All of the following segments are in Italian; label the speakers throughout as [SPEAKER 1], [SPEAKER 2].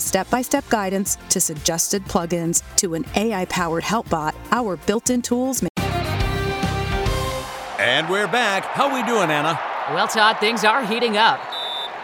[SPEAKER 1] step by step guidance to suggested plugins to an AI powered help bot, our built in tools make
[SPEAKER 2] And we're back. How we doing, Anna?
[SPEAKER 3] Well, Todd, things are heating up.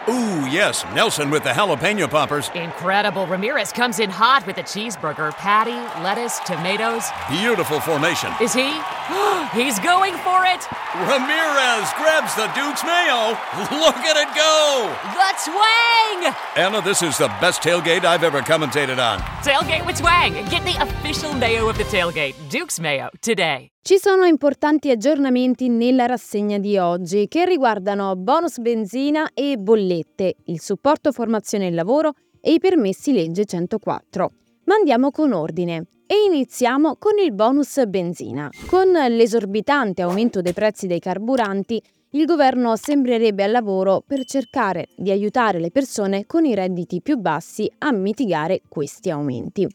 [SPEAKER 2] Ooh, yes, Nelson with the jalapeno poppers.
[SPEAKER 3] Incredible. Ramirez comes in hot with a cheeseburger, patty, lettuce, tomatoes.
[SPEAKER 2] Beautiful formation.
[SPEAKER 3] Is he? He's going for it.
[SPEAKER 2] Ramirez grabs the Duke's mayo. Look at it go.
[SPEAKER 3] The twang!
[SPEAKER 2] Anna, this is the best tailgate I've ever commentated on.
[SPEAKER 3] Tailgate with twang. Get the official mayo of the tailgate, Duke's Mayo, today.
[SPEAKER 4] Ci sono importanti aggiornamenti nella rassegna di oggi che riguardano bonus benzina e bollette, il supporto formazione e lavoro e i permessi legge 104. Ma andiamo con ordine e iniziamo con il bonus benzina. Con l'esorbitante aumento dei prezzi dei carburanti, il governo sembrerebbe al lavoro per cercare di aiutare le persone con i redditi più bassi a mitigare questi aumenti.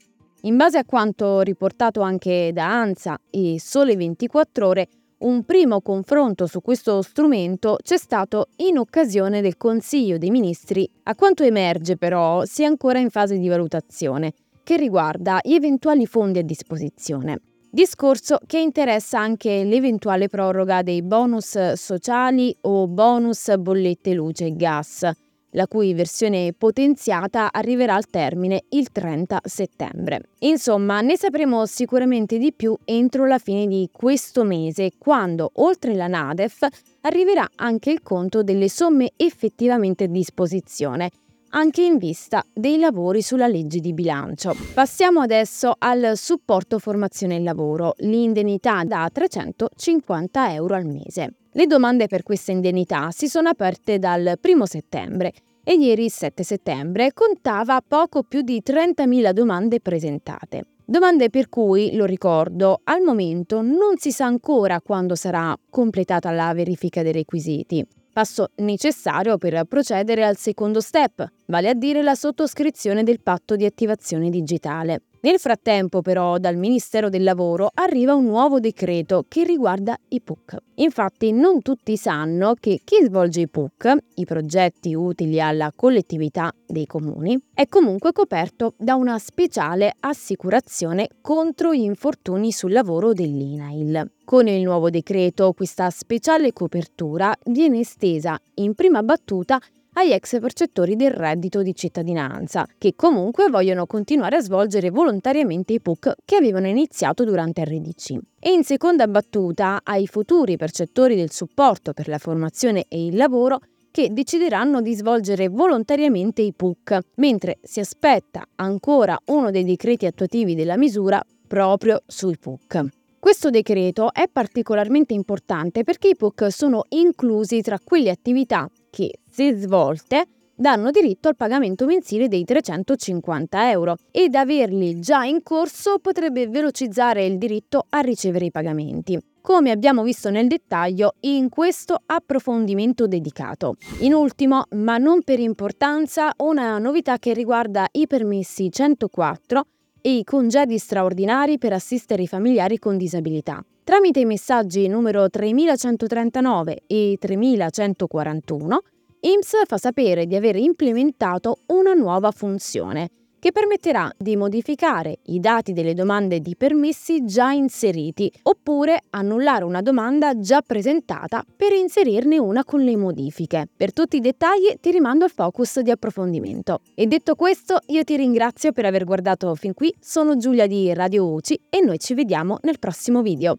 [SPEAKER 4] In base a quanto riportato anche da ANSA e Sole 24 ore, un primo confronto su questo strumento c'è stato in occasione del Consiglio dei Ministri. A quanto emerge però si è ancora in fase di valutazione, che riguarda gli eventuali fondi a disposizione. Discorso che interessa anche l'eventuale proroga dei bonus sociali o bonus bollette luce e gas, la cui versione potenziata arriverà al termine il 30 settembre. Insomma, ne sapremo sicuramente di più entro la fine di questo mese, quando, oltre la NADEF, arriverà anche il conto delle somme effettivamente a disposizione anche in vista dei lavori sulla legge di bilancio. Passiamo adesso al supporto formazione e lavoro, l'indennità da 350 euro al mese. Le domande per questa indennità si sono aperte dal 1 settembre e ieri 7 settembre contava poco più di 30.000 domande presentate. Domande per cui, lo ricordo, al momento non si sa ancora quando sarà completata la verifica dei requisiti passo necessario per procedere al secondo step, vale a dire la sottoscrizione del patto di attivazione digitale. Nel frattempo, però, dal Ministero del Lavoro arriva un nuovo decreto che riguarda i PUC. Infatti, non tutti sanno che chi svolge i PUC, i progetti utili alla collettività dei comuni, è comunque coperto da una speciale assicurazione contro gli infortuni sul lavoro dell'INAIL. Con il nuovo decreto, questa speciale copertura viene estesa in prima battuta agli ex percettori del reddito di cittadinanza, che comunque vogliono continuare a svolgere volontariamente i PUC che avevano iniziato durante RDC. E in seconda battuta ai futuri percettori del supporto per la formazione e il lavoro che decideranno di svolgere volontariamente i PUC, mentre si aspetta ancora uno dei decreti attuativi della misura proprio sui PUC. Questo decreto è particolarmente importante perché i PUC sono inclusi tra quelle attività che, se svolte, danno diritto al pagamento mensile dei 350 euro ed averli già in corso potrebbe velocizzare il diritto a ricevere i pagamenti come abbiamo visto nel dettaglio in questo approfondimento dedicato. In ultimo, ma non per importanza, una novità che riguarda i permessi 104 e i congedi straordinari per assistere i familiari con disabilità. Tramite i messaggi numero 3139 e 3141, IMSS fa sapere di aver implementato una nuova funzione che permetterà di modificare i dati delle domande di permessi già inseriti oppure annullare una domanda già presentata per inserirne una con le modifiche. Per tutti i dettagli ti rimando al focus di approfondimento. E detto questo, io ti ringrazio per aver guardato fin qui, sono Giulia di Radio UCI e noi ci vediamo nel prossimo video.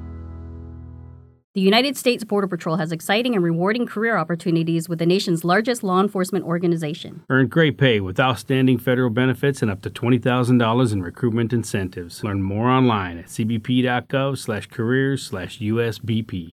[SPEAKER 5] The United States Border Patrol has exciting and rewarding career opportunities with the nation's largest law enforcement organization.
[SPEAKER 6] Earn great pay with outstanding federal benefits and up to $20,000 in recruitment incentives. Learn more online at cbp.gov slash careers slash USBP.